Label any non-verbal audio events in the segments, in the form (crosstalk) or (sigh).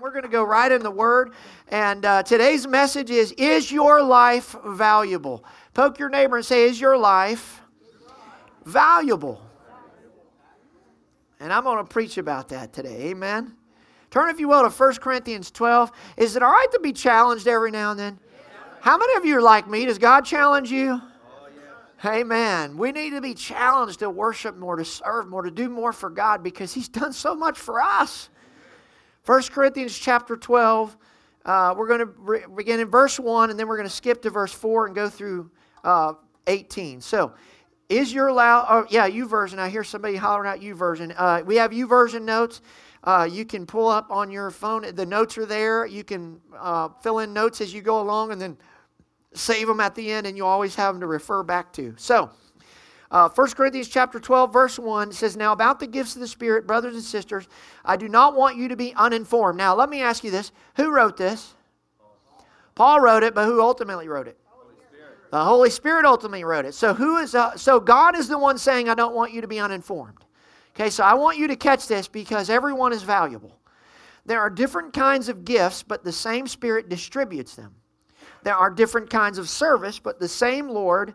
We're going to go right in the Word. And uh, today's message is Is your life valuable? Poke your neighbor and say, Is your life valuable? And I'm going to preach about that today. Amen. Turn, if you will, to 1 Corinthians 12. Is it all right to be challenged every now and then? How many of you are like me? Does God challenge you? Amen. We need to be challenged to worship more, to serve more, to do more for God because He's done so much for us. 1 Corinthians chapter 12, uh, we're going to re- begin in verse 1 and then we're going to skip to verse 4 and go through uh, 18. So, is your loud, oh, yeah, YouVersion. I hear somebody hollering out YouVersion. Uh, we have YouVersion notes. Uh, you can pull up on your phone. The notes are there. You can uh, fill in notes as you go along and then save them at the end, and you always have them to refer back to. So, uh, 1 Corinthians chapter 12, verse 1 says, Now about the gifts of the Spirit, brothers and sisters, I do not want you to be uninformed. Now, let me ask you this who wrote this? Paul wrote it, but who ultimately wrote it? The Holy Spirit ultimately wrote it. So who is uh, so God is the one saying I don't want you to be uninformed. Okay, so I want you to catch this because everyone is valuable. There are different kinds of gifts, but the same Spirit distributes them. There are different kinds of service, but the same Lord.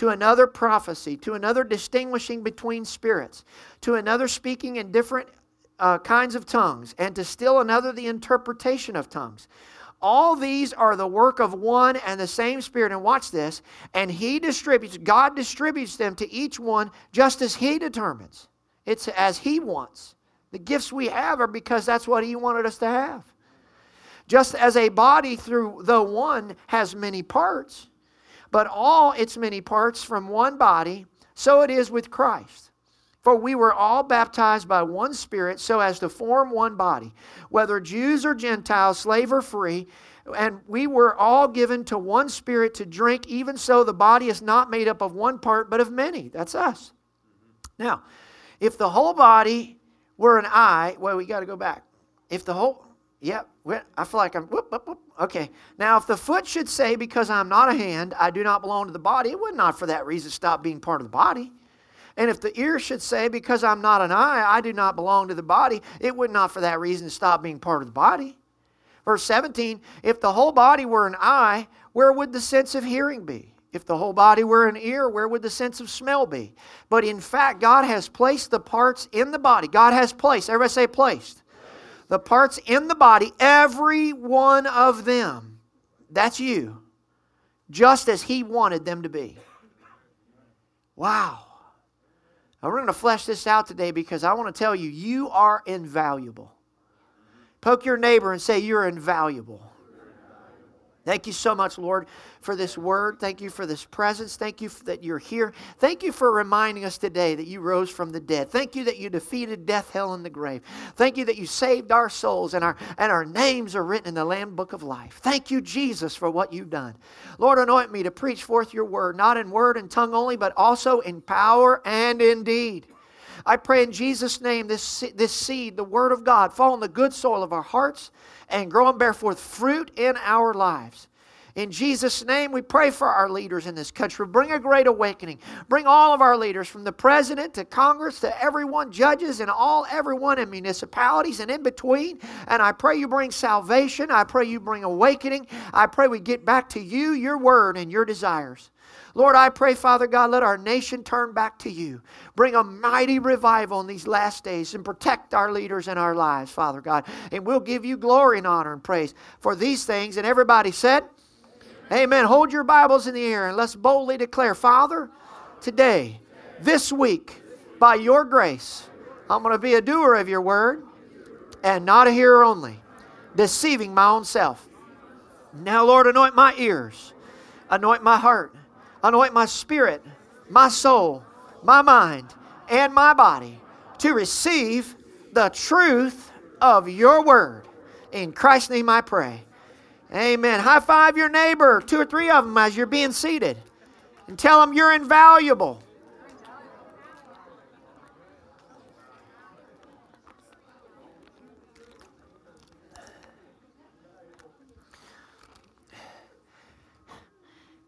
to another prophecy, to another distinguishing between spirits, to another speaking in different uh, kinds of tongues, and to still another the interpretation of tongues. All these are the work of one and the same Spirit. And watch this. And He distributes, God distributes them to each one just as He determines. It's as He wants. The gifts we have are because that's what He wanted us to have. Just as a body, through the one, has many parts, but all its many parts from one body, so it is with Christ. For we were all baptized by one Spirit so as to form one body, whether Jews or Gentiles, slave or free, and we were all given to one Spirit to drink. Even so, the body is not made up of one part, but of many. That's us. Now, if the whole body were an eye, well, we got to go back. If the whole, yep, I feel like I'm, whoop, whoop, whoop. Okay. Now, if the foot should say, because I'm not a hand, I do not belong to the body, it would not for that reason stop being part of the body. And if the ear should say, because I'm not an eye, I do not belong to the body, it would not for that reason stop being part of the body. Verse 17, if the whole body were an eye, where would the sense of hearing be? If the whole body were an ear, where would the sense of smell be? But in fact, God has placed the parts in the body. God has placed, everybody say placed. The parts in the body, every one of them, that's you, just as He wanted them to be. Wow. Now, we're going to flesh this out today because I want to tell you, you are invaluable. Poke your neighbor and say, You're invaluable. Thank you so much, Lord, for this word. Thank you for this presence. Thank you that you're here. Thank you for reminding us today that you rose from the dead. Thank you that you defeated death, hell, and the grave. Thank you that you saved our souls and our, and our names are written in the Lamb Book of Life. Thank you, Jesus, for what you've done. Lord, anoint me to preach forth your word, not in word and tongue only, but also in power and in deed. I pray in Jesus' name this, this seed, the Word of God, fall in the good soil of our hearts and grow and bear forth fruit in our lives. In Jesus' name, we pray for our leaders in this country. Bring a great awakening. Bring all of our leaders, from the president to Congress to everyone, judges and all, everyone in municipalities and in between. And I pray you bring salvation. I pray you bring awakening. I pray we get back to you, your word, and your desires. Lord, I pray, Father God, let our nation turn back to you. Bring a mighty revival in these last days and protect our leaders and our lives, Father God. And we'll give you glory and honor and praise for these things. And everybody said, Amen. Hold your Bibles in the air and let's boldly declare, Father, today, this week, by your grace, I'm going to be a doer of your word and not a hearer only, deceiving my own self. Now, Lord, anoint my ears, anoint my heart anoint my spirit, my soul, my mind, and my body to receive the truth of your word. In Christ's name I pray. Amen. High five your neighbor, two or three of them as you're being seated, and tell them you're invaluable.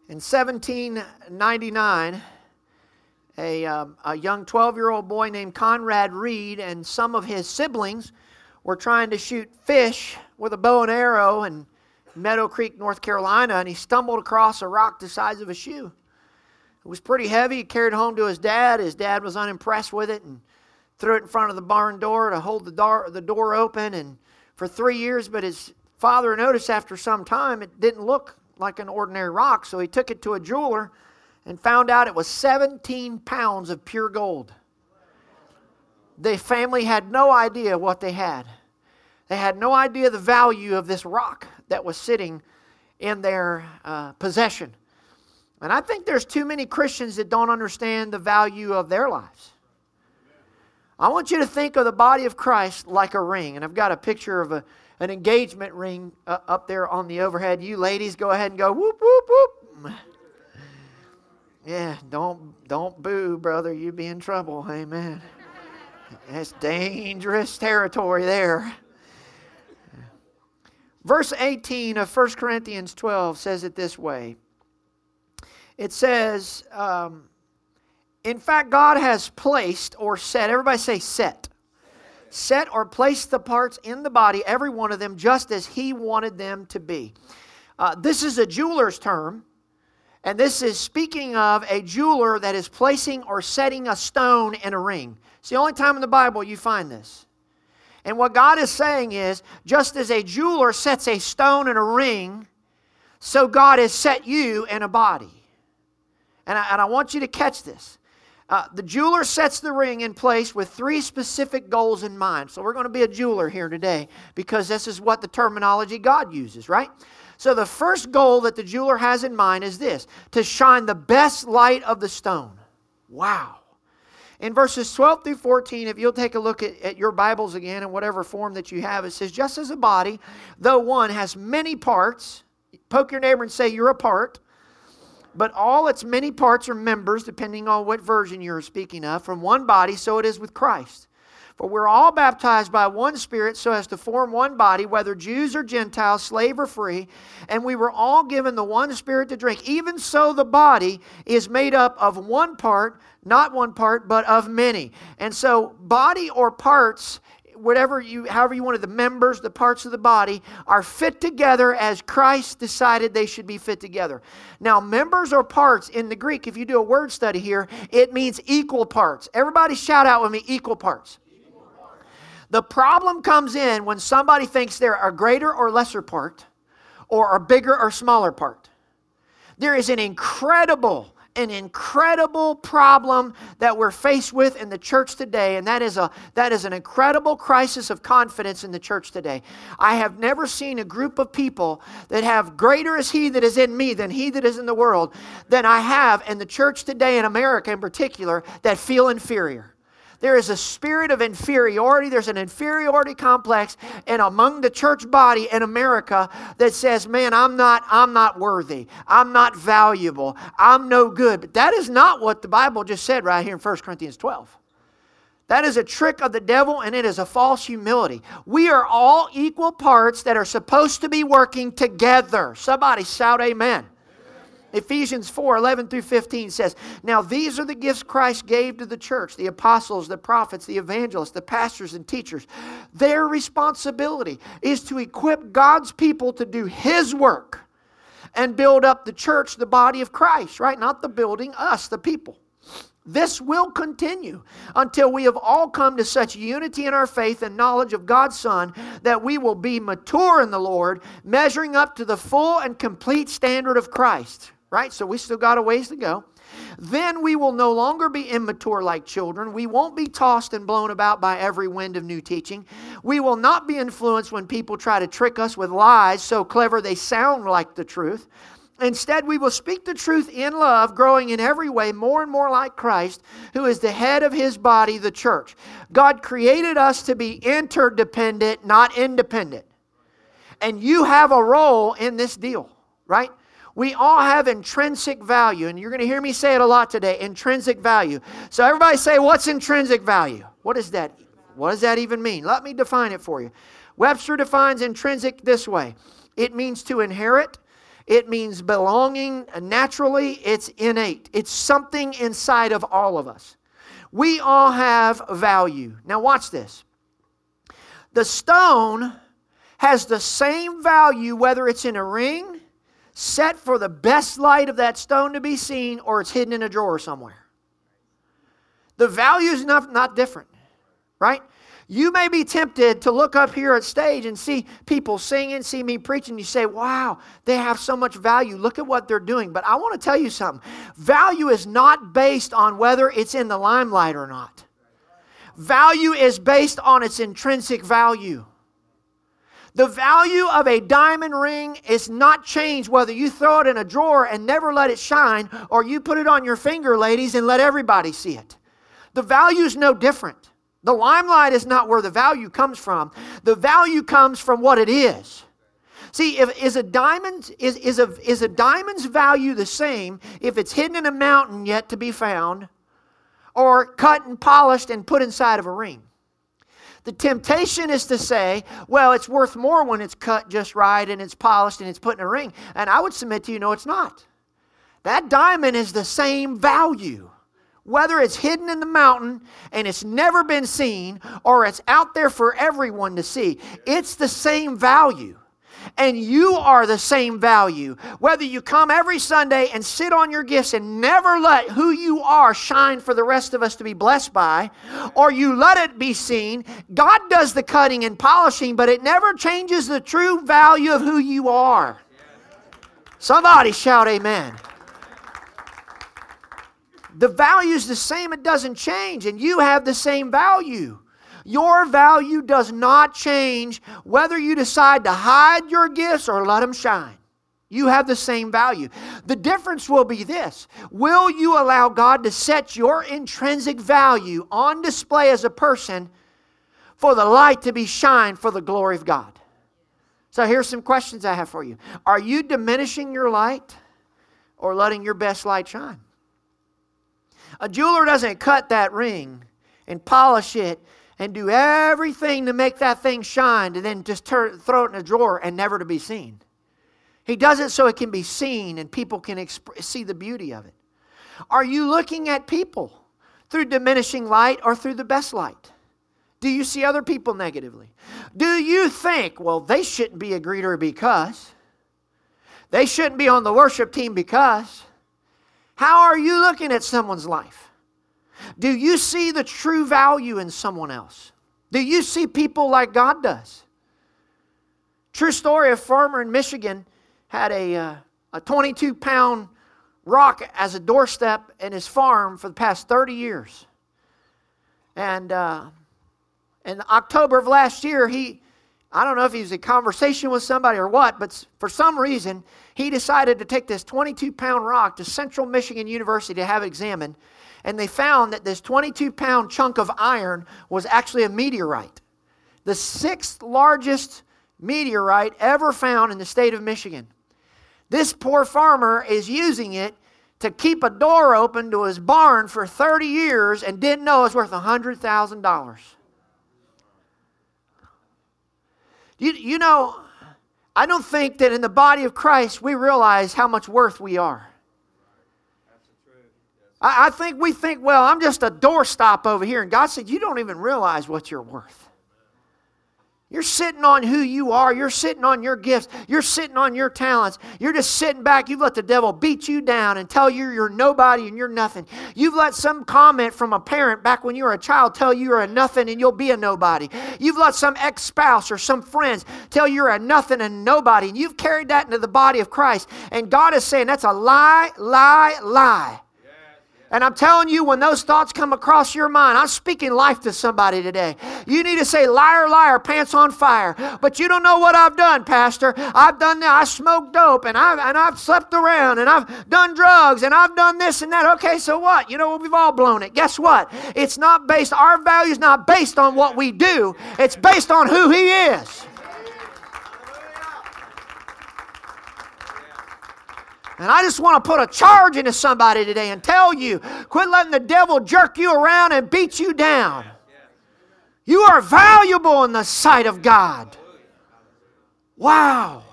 In 1799, a, um, a young 12 year old boy named Conrad Reed and some of his siblings were trying to shoot fish with a bow and arrow in Meadow Creek, North Carolina, and he stumbled across a rock the size of a shoe. It was pretty heavy. He carried it home to his dad. His dad was unimpressed with it and threw it in front of the barn door to hold the door, the door open. And for three years, but his father noticed after some time it didn't look like an ordinary rock, so he took it to a jeweler and found out it was 17 pounds of pure gold. The family had no idea what they had. They had no idea the value of this rock that was sitting in their uh, possession. And I think there's too many Christians that don't understand the value of their lives. I want you to think of the body of Christ like a ring. And I've got a picture of a, an engagement ring uh, up there on the overhead. You ladies go ahead and go whoop, whoop, whoop. (laughs) Yeah, don't don't boo, brother. You be in trouble. Amen. That's dangerous territory there. Verse 18 of 1 Corinthians 12 says it this way. It says, um, in fact, God has placed or set, everybody say set. Set or placed the parts in the body, every one of them, just as He wanted them to be. Uh, this is a jeweler's term. And this is speaking of a jeweler that is placing or setting a stone in a ring. It's the only time in the Bible you find this. And what God is saying is just as a jeweler sets a stone in a ring, so God has set you in a body. And I, and I want you to catch this. Uh, the jeweler sets the ring in place with three specific goals in mind. So we're going to be a jeweler here today because this is what the terminology God uses, right? So, the first goal that the jeweler has in mind is this to shine the best light of the stone. Wow. In verses 12 through 14, if you'll take a look at, at your Bibles again in whatever form that you have, it says, Just as a body, though one has many parts, poke your neighbor and say, You're a part, but all its many parts are members, depending on what version you're speaking of, from one body, so it is with Christ. For we're all baptized by one Spirit so as to form one body, whether Jews or Gentiles, slave or free, and we were all given the one Spirit to drink. Even so, the body is made up of one part, not one part, but of many. And so, body or parts whatever you however you wanted the members the parts of the body are fit together as christ decided they should be fit together now members or parts in the greek if you do a word study here it means equal parts everybody shout out with me equal parts the problem comes in when somebody thinks they're a greater or lesser part or a bigger or smaller part. There is an incredible, an incredible problem that we're faced with in the church today, and that is, a, that is an incredible crisis of confidence in the church today. I have never seen a group of people that have greater is He that is in me than He that is in the world than I have in the church today, in America in particular, that feel inferior. There is a spirit of inferiority. There's an inferiority complex and among the church body in America that says, "Man, I'm not I'm not worthy. I'm not valuable. I'm no good." But that is not what the Bible just said right here in 1 Corinthians 12. That is a trick of the devil and it is a false humility. We are all equal parts that are supposed to be working together. Somebody shout amen. Ephesians 4 11 through 15 says, Now these are the gifts Christ gave to the church the apostles, the prophets, the evangelists, the pastors, and teachers. Their responsibility is to equip God's people to do His work and build up the church, the body of Christ, right? Not the building, us, the people. This will continue until we have all come to such unity in our faith and knowledge of God's Son that we will be mature in the Lord, measuring up to the full and complete standard of Christ right? So we still got a ways to go. Then we will no longer be immature like children. We won't be tossed and blown about by every wind of new teaching. We will not be influenced when people try to trick us with lies so clever they sound like the truth. Instead, we will speak the truth in love, growing in every way more and more like Christ, who is the head of his body, the church. God created us to be interdependent, not independent. And you have a role in this deal, right? We all have intrinsic value, and you're going to hear me say it a lot today intrinsic value. So, everybody say, What's intrinsic value? What is that? What does that even mean? Let me define it for you. Webster defines intrinsic this way it means to inherit, it means belonging naturally, it's innate, it's something inside of all of us. We all have value. Now, watch this. The stone has the same value whether it's in a ring set for the best light of that stone to be seen or it's hidden in a drawer somewhere. The value is not, not different, right? You may be tempted to look up here at stage and see people singing, see me preaching. You say, wow, they have so much value. Look at what they're doing. But I want to tell you something value is not based on whether it's in the limelight or not, value is based on its intrinsic value. The value of a diamond ring is not changed whether you throw it in a drawer and never let it shine or you put it on your finger, ladies, and let everybody see it. The value is no different. The limelight is not where the value comes from. The value comes from what it is. See, if is a diamond is, is a is a diamond's value the same if it's hidden in a mountain yet to be found, or cut and polished and put inside of a ring? The temptation is to say, well, it's worth more when it's cut just right and it's polished and it's put in a ring. And I would submit to you, no, it's not. That diamond is the same value. Whether it's hidden in the mountain and it's never been seen or it's out there for everyone to see, it's the same value and you are the same value. Whether you come every Sunday and sit on your gifts and never let who you are shine for the rest of us to be blessed by, or you let it be seen, God does the cutting and polishing, but it never changes the true value of who you are. Somebody shout, Amen. The value is the same, it doesn't change, and you have the same value. Your value does not change whether you decide to hide your gifts or let them shine. You have the same value. The difference will be this Will you allow God to set your intrinsic value on display as a person for the light to be shined for the glory of God? So here's some questions I have for you Are you diminishing your light or letting your best light shine? A jeweler doesn't cut that ring and polish it and do everything to make that thing shine and then just turn, throw it in a drawer and never to be seen. He does it so it can be seen and people can exp- see the beauty of it. Are you looking at people through diminishing light or through the best light? Do you see other people negatively? Do you think, well, they shouldn't be a greeter because? They shouldn't be on the worship team because? How are you looking at someone's life? Do you see the true value in someone else? Do you see people like God does? True story a farmer in Michigan had a, uh, a 22 pound rock as a doorstep in his farm for the past 30 years. And uh, in October of last year, he, I don't know if he was in conversation with somebody or what, but for some reason, he decided to take this 22 pound rock to Central Michigan University to have it examined and they found that this 22 pound chunk of iron was actually a meteorite. The sixth largest meteorite ever found in the state of Michigan. This poor farmer is using it to keep a door open to his barn for 30 years and didn't know it was worth $100,000. You, you know, I don't think that in the body of Christ we realize how much worth we are. I, I think we think, well, I'm just a doorstop over here. And God said, You don't even realize what you're worth. You're sitting on who you are. You're sitting on your gifts. You're sitting on your talents. You're just sitting back. You've let the devil beat you down and tell you you're nobody and you're nothing. You've let some comment from a parent back when you were a child tell you you're a nothing and you'll be a nobody. You've let some ex spouse or some friends tell you you're a nothing and nobody. And you've carried that into the body of Christ. And God is saying that's a lie, lie, lie. And I'm telling you, when those thoughts come across your mind, I'm speaking life to somebody today. You need to say, liar, liar, pants on fire. But you don't know what I've done, Pastor. I've done that. I smoked dope and I've, and I've slept around and I've done drugs and I've done this and that. Okay, so what? You know, we've all blown it. Guess what? It's not based, our value is not based on what we do, it's based on who He is. And I just want to put a charge into somebody today and tell you quit letting the devil jerk you around and beat you down. You are valuable in the sight of God. Wow.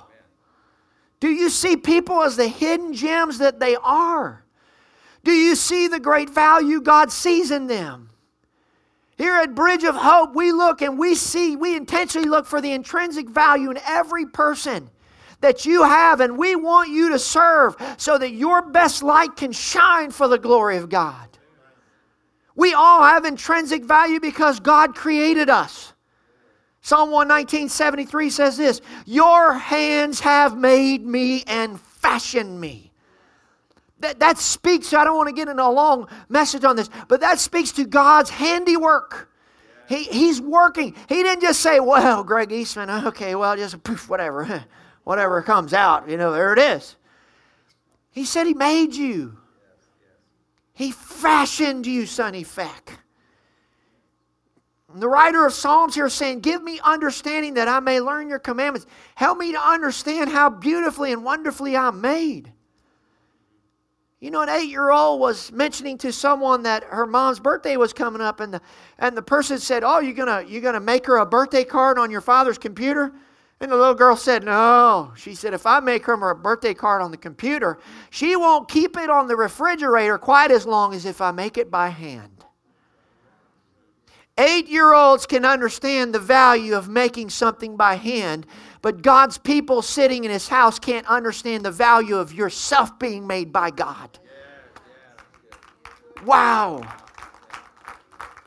Do you see people as the hidden gems that they are? Do you see the great value God sees in them? Here at Bridge of Hope, we look and we see, we intentionally look for the intrinsic value in every person that you have, and we want you to serve so that your best light can shine for the glory of God. We all have intrinsic value because God created us. Psalm 119, 73 says this Your hands have made me and fashioned me. That, that speaks, I don't want to get into a long message on this, but that speaks to God's handiwork. He, he's working. He didn't just say, well, Greg Eastman, okay, well, just poof, whatever. (laughs) whatever comes out, you know, there it is. He said he made you. He fashioned you, Sonny Feck. The writer of Psalms here is saying, Give me understanding that I may learn your commandments. Help me to understand how beautifully and wonderfully I'm made. You know, an eight year old was mentioning to someone that her mom's birthday was coming up, and the, and the person said, Oh, you're going to you're gonna make her a birthday card on your father's computer? And the little girl said, No. She said, If I make her a birthday card on the computer, she won't keep it on the refrigerator quite as long as if I make it by hand. Eight year olds can understand the value of making something by hand, but God's people sitting in His house can't understand the value of yourself being made by God. Wow.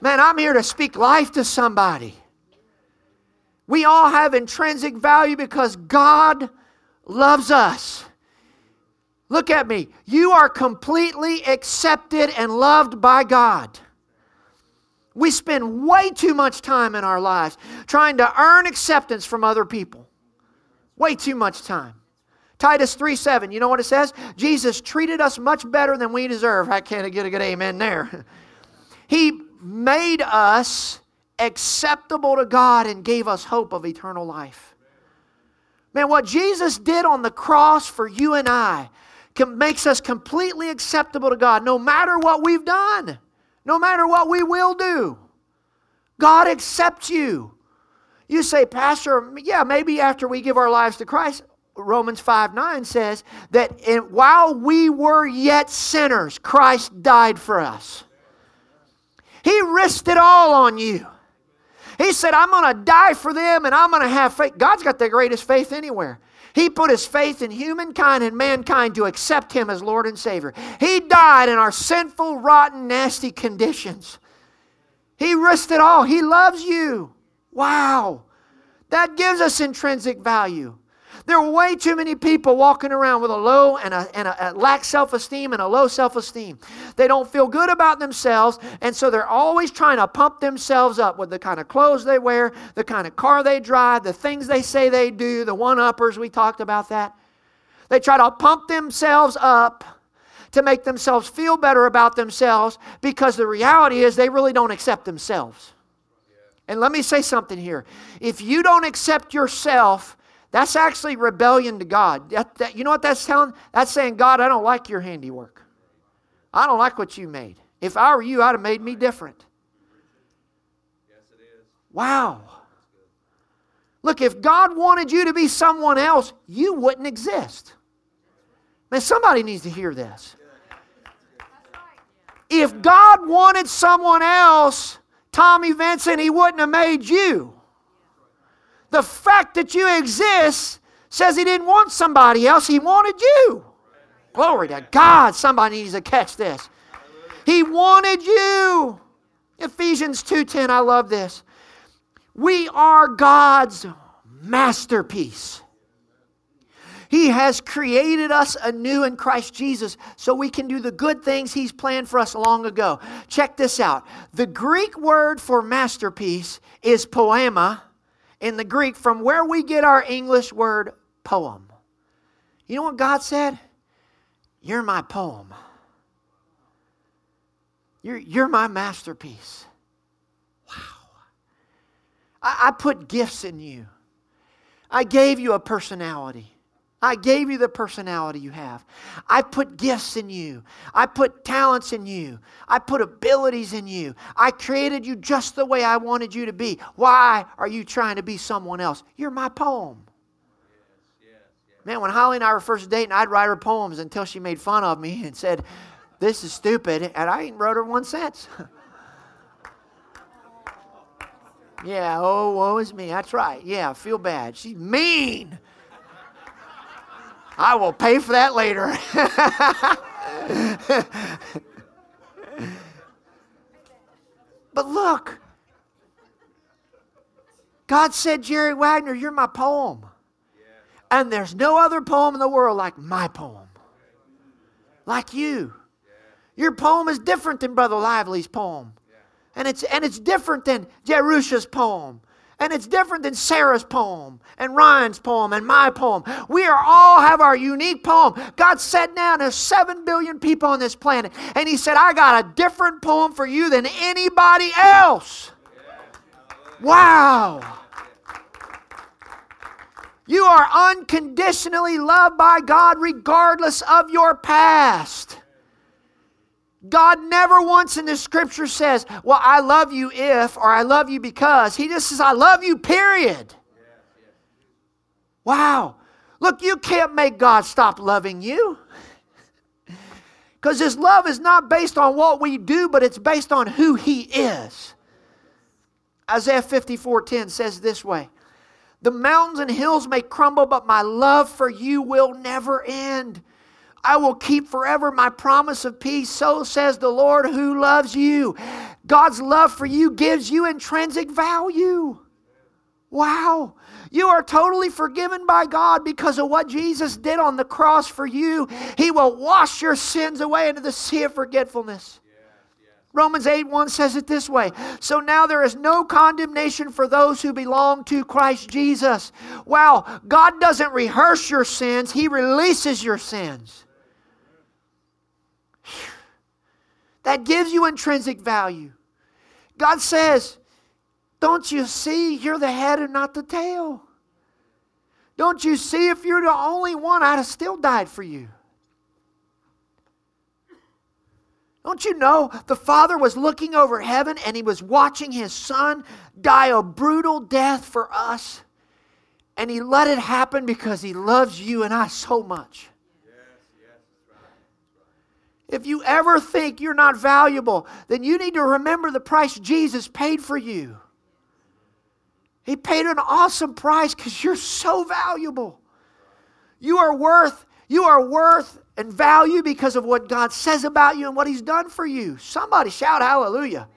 Man, I'm here to speak life to somebody. We all have intrinsic value because God loves us. Look at me. You are completely accepted and loved by God. We spend way too much time in our lives trying to earn acceptance from other people. Way too much time. Titus 3 7, you know what it says? Jesus treated us much better than we deserve. I can't get a good amen there. (laughs) He made us acceptable to God and gave us hope of eternal life. Man, what Jesus did on the cross for you and I makes us completely acceptable to God no matter what we've done, no matter what we will do. God accepts you. You say, Pastor, yeah, maybe after we give our lives to Christ, Romans 5 9 says that while we were yet sinners, Christ died for us. He risked it all on you. He said, I'm going to die for them and I'm going to have faith. God's got the greatest faith anywhere. He put his faith in humankind and mankind to accept him as Lord and Savior. He died in our sinful, rotten, nasty conditions. He risked it all. He loves you. Wow. That gives us intrinsic value. There are way too many people walking around with a low and a, and a, a lack self esteem and a low self esteem. They don't feel good about themselves, and so they're always trying to pump themselves up with the kind of clothes they wear, the kind of car they drive, the things they say they do, the one uppers. We talked about that. They try to pump themselves up to make themselves feel better about themselves because the reality is they really don't accept themselves. And let me say something here. If you don't accept yourself, that's actually rebellion to God. That, that, you know what that's telling? That's saying, God, I don't like your handiwork. I don't like what you made. If I were you, I'd have made me different. Wow. Look, if God wanted you to be someone else, you wouldn't exist. Man, somebody needs to hear this. If God wanted someone else, Tommy Vincent, he wouldn't have made you. The fact that you exist says he didn't want somebody else, he wanted you. Glory to God. Somebody needs to catch this. He wanted you. Ephesians 2:10, I love this. We are God's masterpiece. He has created us anew in Christ Jesus so we can do the good things He's planned for us long ago. Check this out. The Greek word for masterpiece is poema, in the Greek from where we get our English word poem. You know what God said? You're my poem. You're, you're my masterpiece. Wow. I, I put gifts in you. I gave you a personality. I gave you the personality you have. I put gifts in you. I put talents in you. I put abilities in you. I created you just the way I wanted you to be. Why are you trying to be someone else? You're my poem. Man, when Holly and I were first dating, I'd write her poems until she made fun of me and said, This is stupid. And I ain't wrote her one since. (laughs) yeah, oh, woe is me. That's right. Yeah, I feel bad. She's mean. I will pay for that later. (laughs) but look, God said, Jerry Wagner, you're my poem. And there's no other poem in the world like my poem. Like you. Your poem is different than Brother Lively's poem. And it's, and it's different than Jerusha's poem. And it's different than Sarah's poem and Ryan's poem and my poem. We are all have our unique poem. God said now there's 7 billion people on this planet. And He said, I got a different poem for you than anybody else. Wow. You are unconditionally loved by God regardless of your past. God never once in the scripture says, Well, I love you if, or I love you because. He just says, I love you, period. Wow. Look, you can't make God stop loving you. Because his love is not based on what we do, but it's based on who he is. Isaiah 54:10 says this way the mountains and hills may crumble, but my love for you will never end. I will keep forever my promise of peace. So says the Lord who loves you. God's love for you gives you intrinsic value. Wow. You are totally forgiven by God because of what Jesus did on the cross for you. He will wash your sins away into the sea of forgetfulness. Romans 8 1 says it this way So now there is no condemnation for those who belong to Christ Jesus. Wow, God doesn't rehearse your sins, He releases your sins. That gives you intrinsic value. God says, Don't you see you're the head and not the tail? Don't you see if you're the only one, I'd have still died for you. Don't you know the Father was looking over heaven and he was watching his Son die a brutal death for us? And he let it happen because he loves you and I so much. If you ever think you're not valuable, then you need to remember the price Jesus paid for you. He paid an awesome price because you're so valuable. You are worth, you are worth and value because of what God says about you and what He's done for you. Somebody shout hallelujah.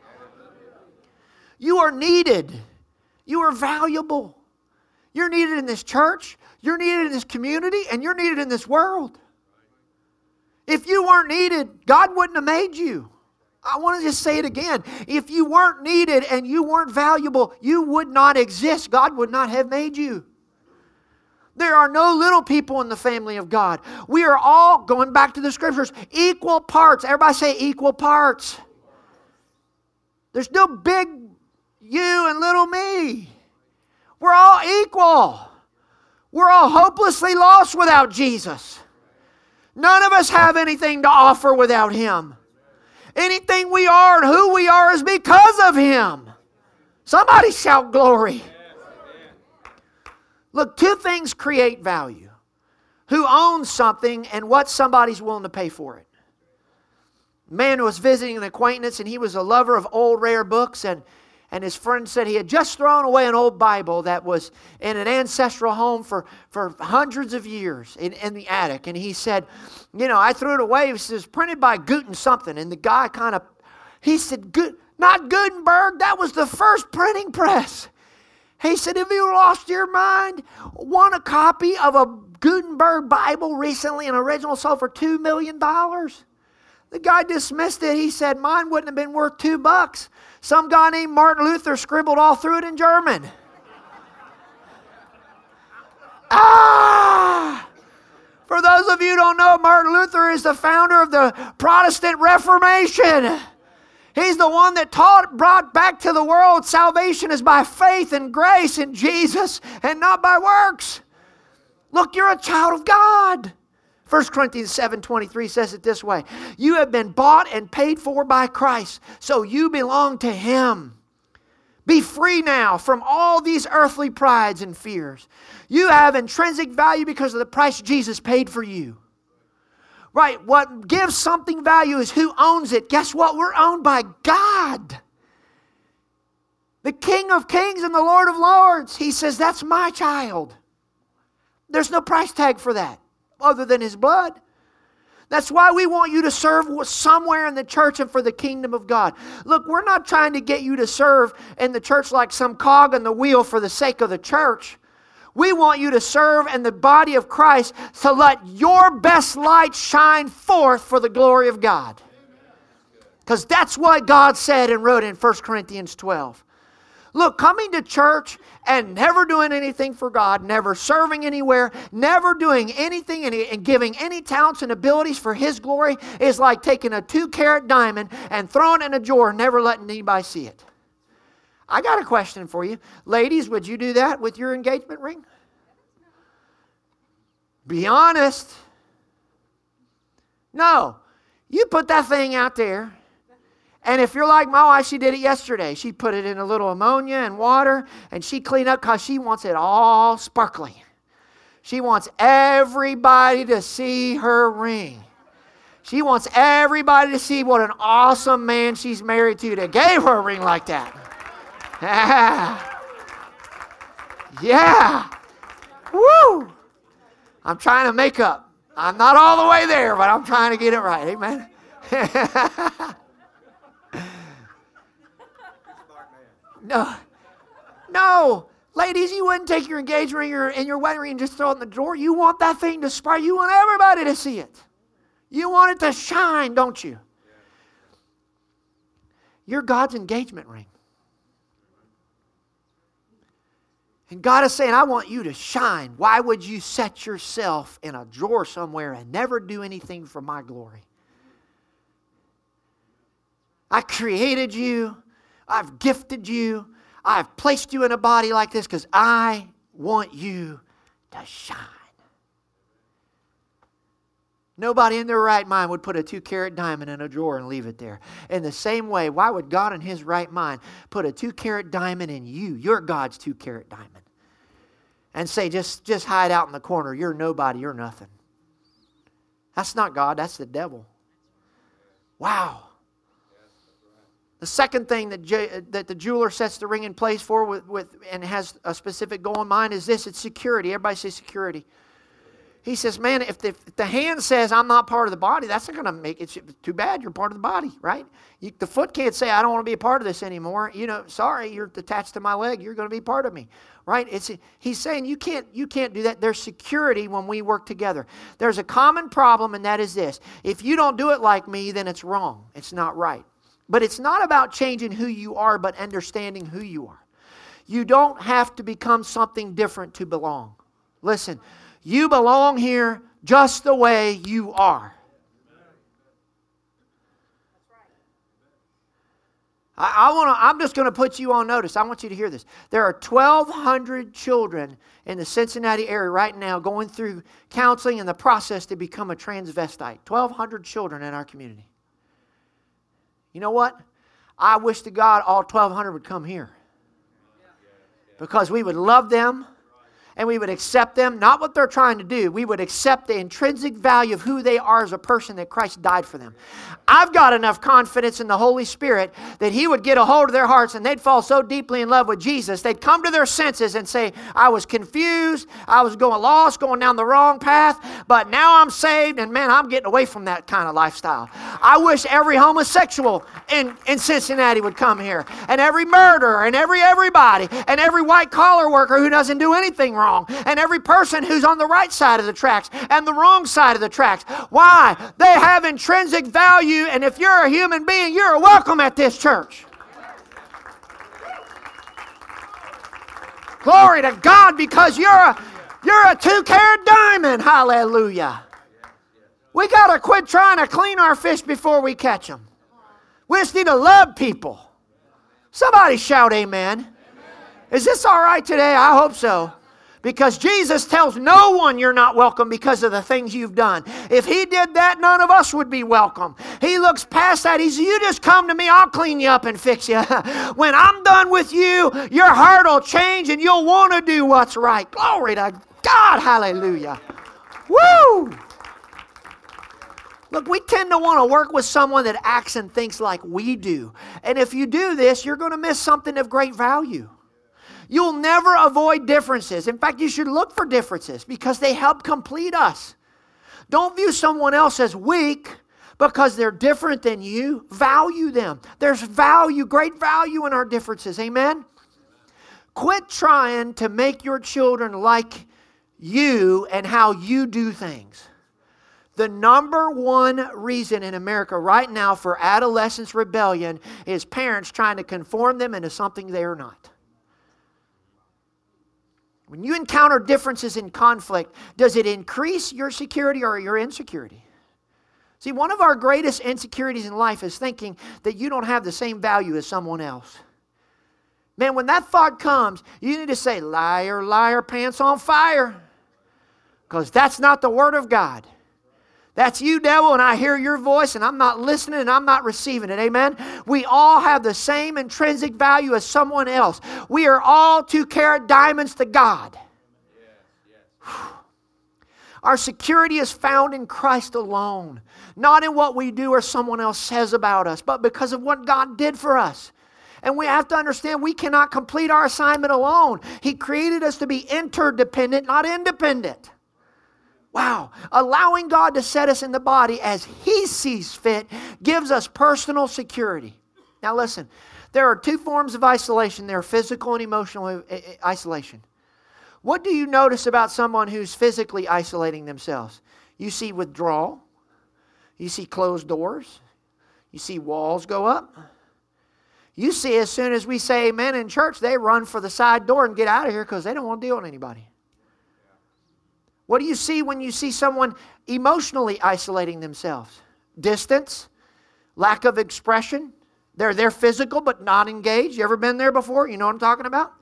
You are needed. You are valuable. You're needed in this church, you're needed in this community, and you're needed in this world. If you weren't needed, God wouldn't have made you. I want to just say it again. If you weren't needed and you weren't valuable, you would not exist. God would not have made you. There are no little people in the family of God. We are all, going back to the scriptures, equal parts. Everybody say equal parts. There's no big you and little me. We're all equal. We're all hopelessly lost without Jesus. None of us have anything to offer without Him. Anything we are and who we are is because of Him. Somebody shout glory. Look, two things create value who owns something and what somebody's willing to pay for it. Man was visiting an acquaintance and he was a lover of old rare books and and his friend said he had just thrown away an old Bible that was in an ancestral home for, for hundreds of years in, in the attic. And he said, You know, I threw it away. It was printed by Guten something. And the guy kind of, he said, Good, Not Gutenberg, that was the first printing press. He said, Have you lost your mind? Want a copy of a Gutenberg Bible recently, an original sold for $2 million? The guy dismissed it. He said, Mine wouldn't have been worth two bucks. Some guy named Martin Luther scribbled all through it in German. (laughs) ah! For those of you who don't know, Martin Luther is the founder of the Protestant Reformation. He's the one that taught, brought back to the world salvation is by faith and grace in Jesus and not by works. Look, you're a child of God. 1 Corinthians 7:23 says it this way. You have been bought and paid for by Christ, so you belong to him. Be free now from all these earthly prides and fears. You have intrinsic value because of the price Jesus paid for you. Right, what gives something value is who owns it. Guess what? We're owned by God. The King of Kings and the Lord of Lords. He says, That's my child. There's no price tag for that other than his blood. That's why we want you to serve somewhere in the church and for the kingdom of God. Look, we're not trying to get you to serve in the church like some cog in the wheel for the sake of the church. We want you to serve in the body of Christ to let your best light shine forth for the glory of God. Because that's what God said and wrote in 1 Corinthians 12. Look, coming to church and never doing anything for God, never serving anywhere, never doing anything and giving any talents and abilities for His glory is like taking a two carat diamond and throwing it in a drawer, never letting anybody see it. I got a question for you. Ladies, would you do that with your engagement ring? Be honest. No. You put that thing out there and if you're like my wife, she did it yesterday. She put it in a little ammonia and water and she cleaned up because she wants it all sparkly. She wants everybody to see her ring. She wants everybody to see what an awesome man she's married to that gave her a ring like that. Yeah. Yeah. Woo. I'm trying to make up. I'm not all the way there, but I'm trying to get it right. Amen. (laughs) No. No. Ladies, you wouldn't take your engagement ring or, and your wedding ring and just throw it in the drawer. You want that thing to spark. You want everybody to see it. You want it to shine, don't you? You're God's engagement ring. And God is saying, I want you to shine. Why would you set yourself in a drawer somewhere and never do anything for my glory? I created you. I've gifted you. I've placed you in a body like this because I want you to shine. Nobody in their right mind would put a two carat diamond in a drawer and leave it there. In the same way, why would God in his right mind put a two carat diamond in you? You're God's two carat diamond. And say, just, just hide out in the corner. You're nobody. You're nothing. That's not God. That's the devil. Wow. The second thing that, je- uh, that the jeweler sets the ring in place for with, with, and has a specific goal in mind is this it's security. Everybody say security. He says, Man, if the, if the hand says, I'm not part of the body, that's not going to make it too bad. You're part of the body, right? You, the foot can't say, I don't want to be a part of this anymore. You know, sorry, you're attached to my leg. You're going to be part of me, right? It's, he's saying you can't, you can't do that. There's security when we work together. There's a common problem, and that is this if you don't do it like me, then it's wrong. It's not right. But it's not about changing who you are, but understanding who you are. You don't have to become something different to belong. Listen, you belong here just the way you are. I, I want. I'm just going to put you on notice. I want you to hear this. There are 1,200 children in the Cincinnati area right now going through counseling and the process to become a transvestite. 1,200 children in our community. You know what? I wish to God all 1,200 would come here. Because we would love them and we would accept them, not what they're trying to do. We would accept the intrinsic value of who they are as a person that Christ died for them. I've got enough confidence in the Holy Spirit that He would get a hold of their hearts and they'd fall so deeply in love with Jesus, they'd come to their senses and say, I was confused, I was going lost, going down the wrong path, but now I'm saved, and man, I'm getting away from that kind of lifestyle. I wish every homosexual in, in Cincinnati would come here, and every murderer, and every everybody, and every white collar worker who doesn't do anything wrong wrong, and every person who's on the right side of the tracks and the wrong side of the tracks. Why? They have intrinsic value, and if you're a human being, you're welcome at this church. Glory to God because you're a you're a two carat diamond. Hallelujah. We got to quit trying to clean our fish before we catch them. We just need to love people. Somebody shout amen. amen. Is this all right today? I hope so Because Jesus tells no one you're not welcome because of the things you've done. If He did that, none of us would be welcome. He looks past that. He says, You just come to me, I'll clean you up and fix you. (laughs) when I'm done with you, your heart will change and you'll want to do what's right. Glory to God. Hallelujah. Woo! Look, we tend to want to work with someone that acts and thinks like we do. And if you do this, you're going to miss something of great value. You'll never avoid differences. In fact, you should look for differences because they help complete us. Don't view someone else as weak because they're different than you. Value them. There's value, great value in our differences. Amen? Quit trying to make your children like you and how you do things. The number one reason in America right now for adolescence rebellion is parents trying to conform them into something they are not. When you encounter differences in conflict, does it increase your security or your insecurity? See, one of our greatest insecurities in life is thinking that you don't have the same value as someone else. Man, when that thought comes, you need to say, liar, liar, pants on fire. Because that's not the Word of God. That's you, devil, and I hear your voice, and I'm not listening and I'm not receiving it. Amen. We all have the same intrinsic value as someone else. We are all two carat diamonds to God. Our security is found in Christ alone, not in what we do or someone else says about us, but because of what God did for us. And we have to understand we cannot complete our assignment alone. He created us to be interdependent, not independent. Wow. Allowing God to set us in the body as He sees fit gives us personal security. Now, listen, there are two forms of isolation there are physical and emotional uh, uh, uh, isolation. What do you notice about someone who's physically isolating themselves? You see withdrawal, you see closed doors, you see walls go up. You see, as soon as we say amen in church, they run for the side door and get out of here because they don't want to deal with anybody. What do you see when you see someone emotionally isolating themselves? Distance, lack of expression. They're they're physical but not engaged. You ever been there before? You know what I'm talking about?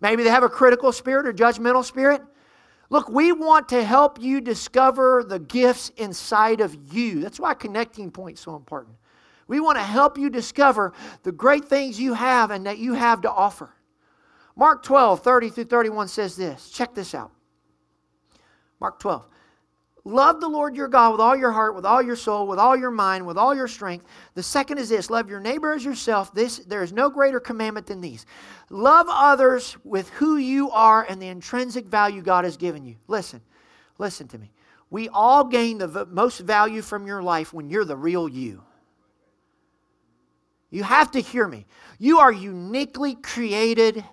Maybe they have a critical spirit or judgmental spirit. Look, we want to help you discover the gifts inside of you. That's why connecting point is so important. We want to help you discover the great things you have and that you have to offer. Mark 12, 30 through 31 says this. Check this out. Mark 12. Love the Lord your God with all your heart, with all your soul, with all your mind, with all your strength. The second is this love your neighbor as yourself. This, there is no greater commandment than these. Love others with who you are and the intrinsic value God has given you. Listen, listen to me. We all gain the most value from your life when you're the real you. You have to hear me. You are uniquely created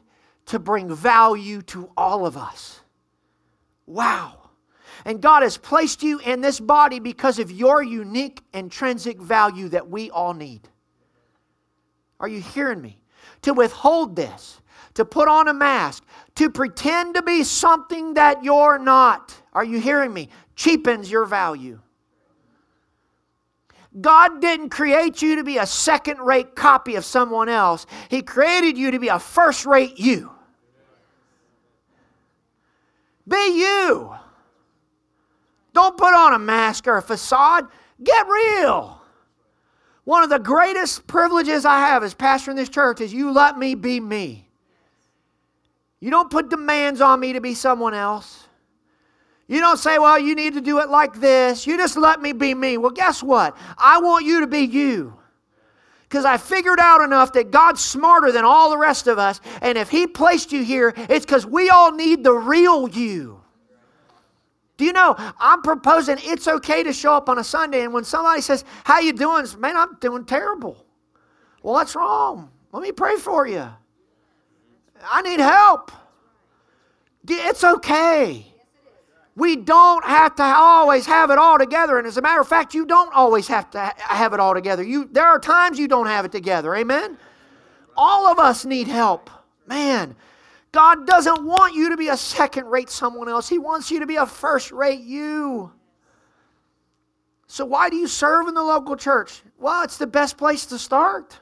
to bring value to all of us. Wow. And God has placed you in this body because of your unique intrinsic value that we all need. Are you hearing me? To withhold this, to put on a mask, to pretend to be something that you're not. Are you hearing me? Cheapens your value. God didn't create you to be a second rate copy of someone else, He created you to be a first rate you. Be you. Don't put on a mask or a facade. Get real. One of the greatest privileges I have as pastor in this church is you let me be me. You don't put demands on me to be someone else. You don't say, well, you need to do it like this. You just let me be me. Well, guess what? I want you to be you. Because I figured out enough that God's smarter than all the rest of us. And if He placed you here, it's because we all need the real you. Do you know I'm proposing it's okay to show up on a Sunday and when somebody says, "How you doing?" Man, I'm doing terrible. Well, what's wrong? Let me pray for you. I need help. It's okay. We don't have to always have it all together. And as a matter of fact, you don't always have to have it all together. You, there are times you don't have it together. Amen? All of us need help. Man, God doesn't want you to be a second rate someone else, He wants you to be a first rate you. So, why do you serve in the local church? Well, it's the best place to start.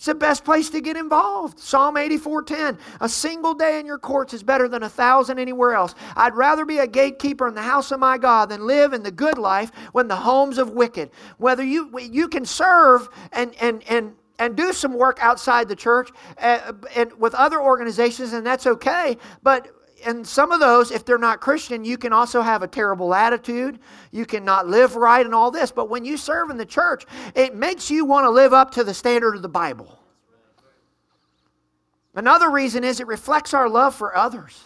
It's the best place to get involved. Psalm 84:10. A single day in your courts is better than a thousand anywhere else. I'd rather be a gatekeeper in the house of my God than live in the good life when the homes of wicked. Whether you you can serve and and and and do some work outside the church uh, and with other organizations, and that's okay. But and some of those, if they're not Christian, you can also have a terrible attitude. You cannot live right and all this. But when you serve in the church, it makes you want to live up to the standard of the Bible. Another reason is it reflects our love for others.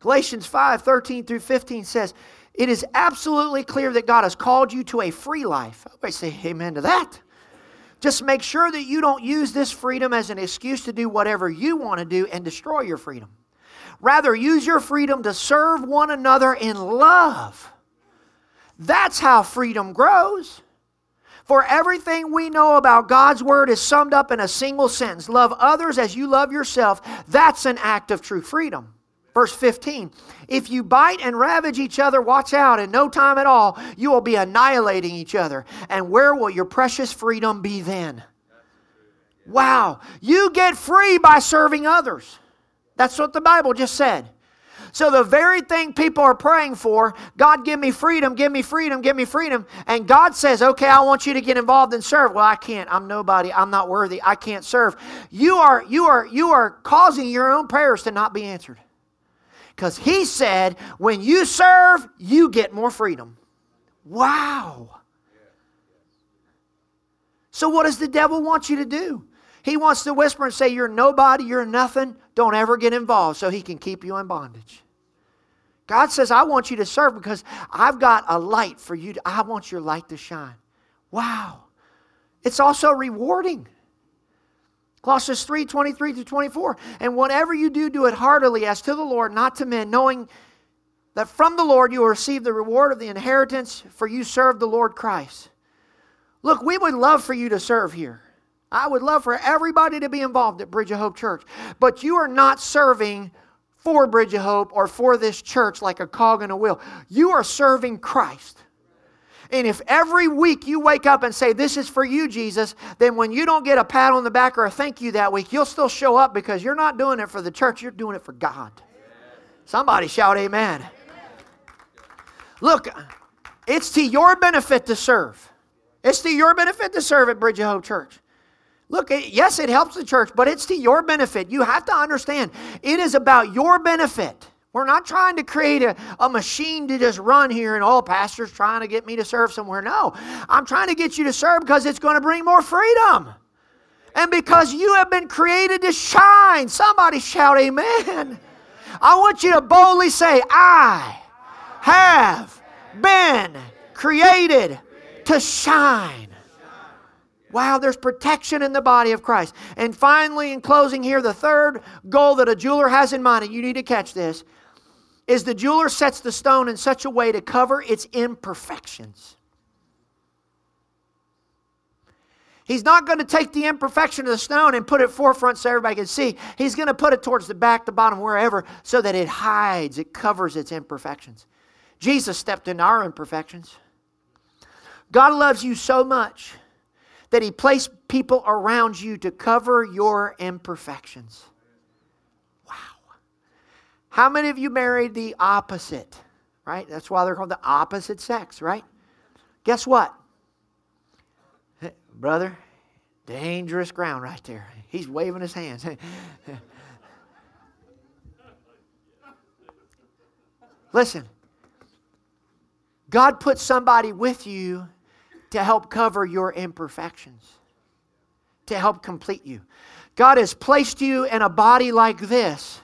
Galatians 5 13 through 15 says, It is absolutely clear that God has called you to a free life. I say amen to that. Just make sure that you don't use this freedom as an excuse to do whatever you want to do and destroy your freedom. Rather, use your freedom to serve one another in love. That's how freedom grows. For everything we know about God's Word is summed up in a single sentence love others as you love yourself. That's an act of true freedom. Verse 15 If you bite and ravage each other, watch out. In no time at all, you will be annihilating each other. And where will your precious freedom be then? Wow. You get free by serving others. That's what the Bible just said. So, the very thing people are praying for, God, give me freedom, give me freedom, give me freedom. And God says, okay, I want you to get involved and serve. Well, I can't. I'm nobody. I'm not worthy. I can't serve. You are, you are, you are causing your own prayers to not be answered. Because He said, when you serve, you get more freedom. Wow. So, what does the devil want you to do? He wants to whisper and say, You're nobody, you're nothing. Don't ever get involved so he can keep you in bondage. God says, I want you to serve because I've got a light for you. To, I want your light to shine. Wow. It's also rewarding. Colossians 3 23 to 24. And whatever you do, do it heartily as to the Lord, not to men, knowing that from the Lord you will receive the reward of the inheritance, for you serve the Lord Christ. Look, we would love for you to serve here. I would love for everybody to be involved at Bridge of Hope Church. But you are not serving for Bridge of Hope or for this church like a cog in a wheel. You are serving Christ. And if every week you wake up and say, This is for you, Jesus, then when you don't get a pat on the back or a thank you that week, you'll still show up because you're not doing it for the church, you're doing it for God. Somebody shout, Amen. amen. Look, it's to your benefit to serve. It's to your benefit to serve at Bridge of Hope Church. Look, yes, it helps the church, but it's to your benefit. You have to understand it is about your benefit. We're not trying to create a, a machine to just run here and all oh, pastors trying to get me to serve somewhere. No, I'm trying to get you to serve because it's going to bring more freedom. And because you have been created to shine. Somebody shout, Amen. I want you to boldly say, I have been created to shine. Wow, there's protection in the body of Christ. And finally, in closing here, the third goal that a jeweler has in mind, and you need to catch this, is the jeweler sets the stone in such a way to cover its imperfections. He's not going to take the imperfection of the stone and put it forefront so everybody can see. He's going to put it towards the back, the bottom, wherever, so that it hides, it covers its imperfections. Jesus stepped into our imperfections. God loves you so much that He placed people around you to cover your imperfections. How many of you married the opposite? Right? That's why they're called the opposite sex, right? Guess what? (laughs) Brother, dangerous ground right there. He's waving his hands. (laughs) Listen, God put somebody with you to help cover your imperfections, to help complete you. God has placed you in a body like this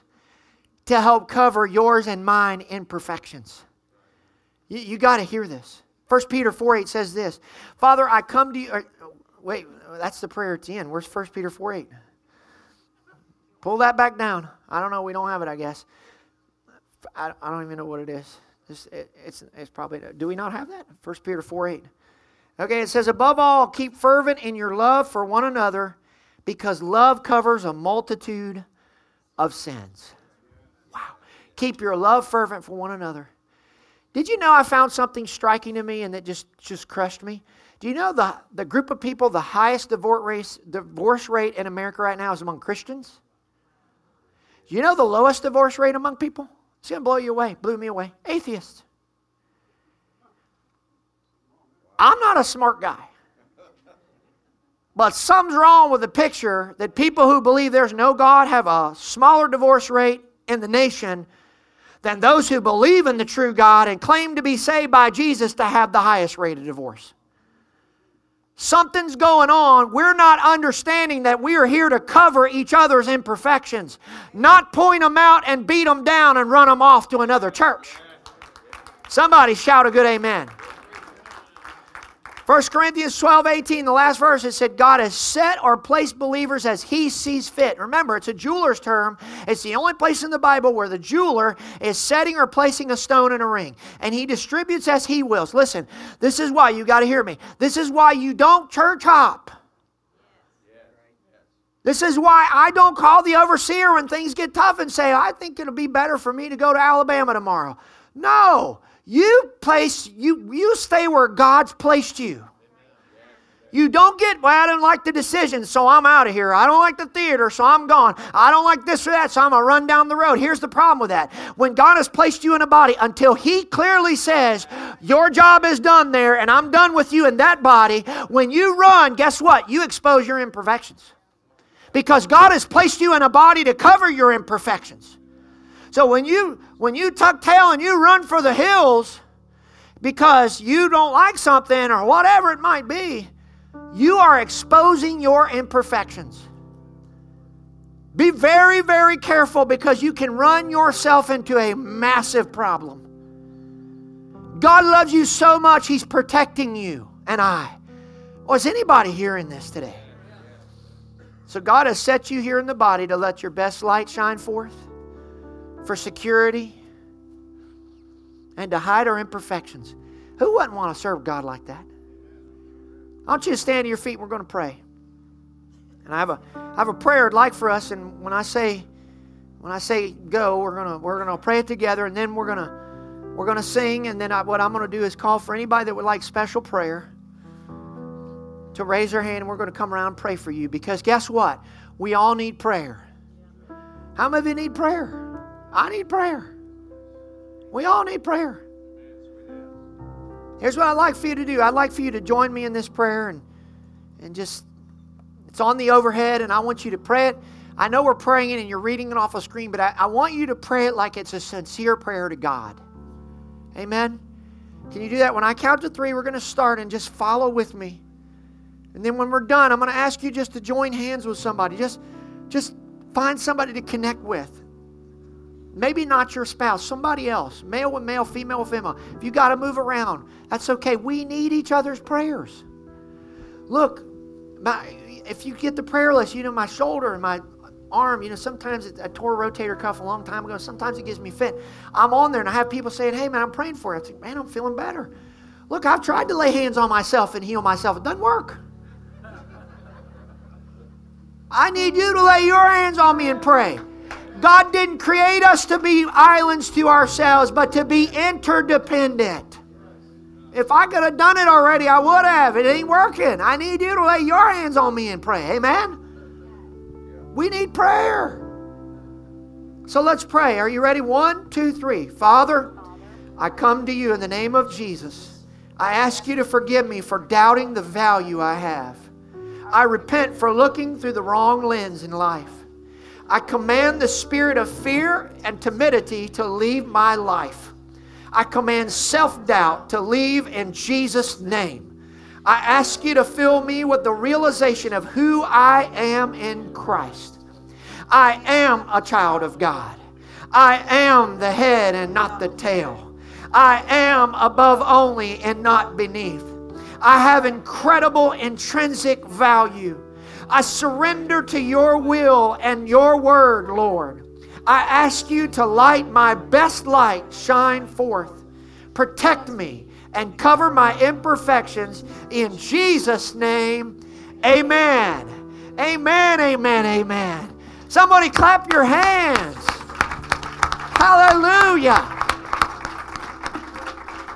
to help cover yours and mine imperfections. You, you got to hear this. 1 Peter 4 8 says this Father, I come to you. Or, wait, that's the prayer at the end. Where's 1 Peter 4 8? Pull that back down. I don't know. We don't have it, I guess. I, I don't even know what it is. It's, it, it's, it's probably, do we not have that? 1 Peter 4 8. Okay, it says, above all, keep fervent in your love for one another because love covers a multitude of sins. Keep your love fervent for one another. Did you know I found something striking to me and that just, just crushed me? Do you know the, the group of people, the highest divorce rate, divorce rate in America right now is among Christians? Do you know the lowest divorce rate among people? It's going to blow you away, blew me away. Atheists. I'm not a smart guy. But something's wrong with the picture that people who believe there's no God have a smaller divorce rate in the nation than those who believe in the true God and claim to be saved by Jesus to have the highest rate of divorce. Something's going on. We're not understanding that we are here to cover each other's imperfections, not point them out and beat them down and run them off to another church. Somebody shout a good amen. 1 Corinthians 12, 18, the last verse, it said, God has set or placed believers as he sees fit. Remember, it's a jeweler's term. It's the only place in the Bible where the jeweler is setting or placing a stone in a ring. And he distributes as he wills. Listen, this is why you got to hear me. This is why you don't church hop. This is why I don't call the overseer when things get tough and say, I think it'll be better for me to go to Alabama tomorrow. No. You place you you stay where God's placed you. You don't get, well, I don't like the decision, so I'm out of here. I don't like the theater, so I'm gone. I don't like this or that, so I'm going to run down the road. Here's the problem with that. When God has placed you in a body, until He clearly says, Your job is done there, and I'm done with you in that body, when you run, guess what? You expose your imperfections. Because God has placed you in a body to cover your imperfections. So when you when you tuck tail and you run for the hills because you don't like something or whatever it might be, you are exposing your imperfections. Be very, very careful because you can run yourself into a massive problem. God loves you so much, He's protecting you and I. Oh, Was anybody hearing this today? So, God has set you here in the body to let your best light shine forth for security, and to hide our imperfections. Who wouldn't want to serve God like that? I want you to stand to your feet. We're going to pray. And I have a I have a prayer I'd like for us. And when I say when I say go, we're gonna we're gonna pray it together, and then we're gonna we're gonna sing. And then I, what I'm gonna do is call for anybody that would like special prayer to raise their hand, and we're gonna come around and pray for you. Because guess what? We all need prayer. How many of you need prayer? I need prayer. We all need prayer. Here's what I'd like for you to do. I'd like for you to join me in this prayer and, and just, it's on the overhead, and I want you to pray it. I know we're praying it and you're reading it off a screen, but I, I want you to pray it like it's a sincere prayer to God. Amen? Can you do that? When I count to three, we're going to start and just follow with me. And then when we're done, I'm going to ask you just to join hands with somebody. Just, just find somebody to connect with. Maybe not your spouse, somebody else, male with male, female with female. If you got to move around, that's okay. We need each other's prayers. Look, my, if you get the prayer list, you know, my shoulder and my arm, you know, sometimes it, I tore a rotator cuff a long time ago. Sometimes it gives me fit. I'm on there and I have people saying, hey, man, I'm praying for you. I think, man, I'm feeling better. Look, I've tried to lay hands on myself and heal myself. It doesn't work. I need you to lay your hands on me and pray. God didn't create us to be islands to ourselves, but to be interdependent. If I could have done it already, I would have. It ain't working. I need you to lay your hands on me and pray. Amen? We need prayer. So let's pray. Are you ready? One, two, three. Father, I come to you in the name of Jesus. I ask you to forgive me for doubting the value I have. I repent for looking through the wrong lens in life. I command the spirit of fear and timidity to leave my life. I command self doubt to leave in Jesus' name. I ask you to fill me with the realization of who I am in Christ. I am a child of God. I am the head and not the tail. I am above only and not beneath. I have incredible intrinsic value. I surrender to your will and your word, Lord. I ask you to light my best light shine forth. Protect me and cover my imperfections in Jesus' name. Amen. Amen, amen, amen. Somebody clap your hands. Hallelujah.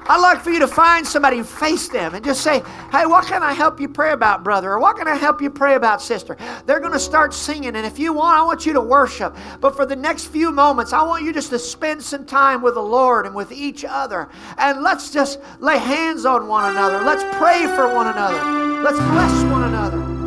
I'd like for you to find somebody and face them and just say, Hey, what can I help you pray about, brother? Or what can I help you pray about, sister? They're going to start singing. And if you want, I want you to worship. But for the next few moments, I want you just to spend some time with the Lord and with each other. And let's just lay hands on one another. Let's pray for one another. Let's bless one another.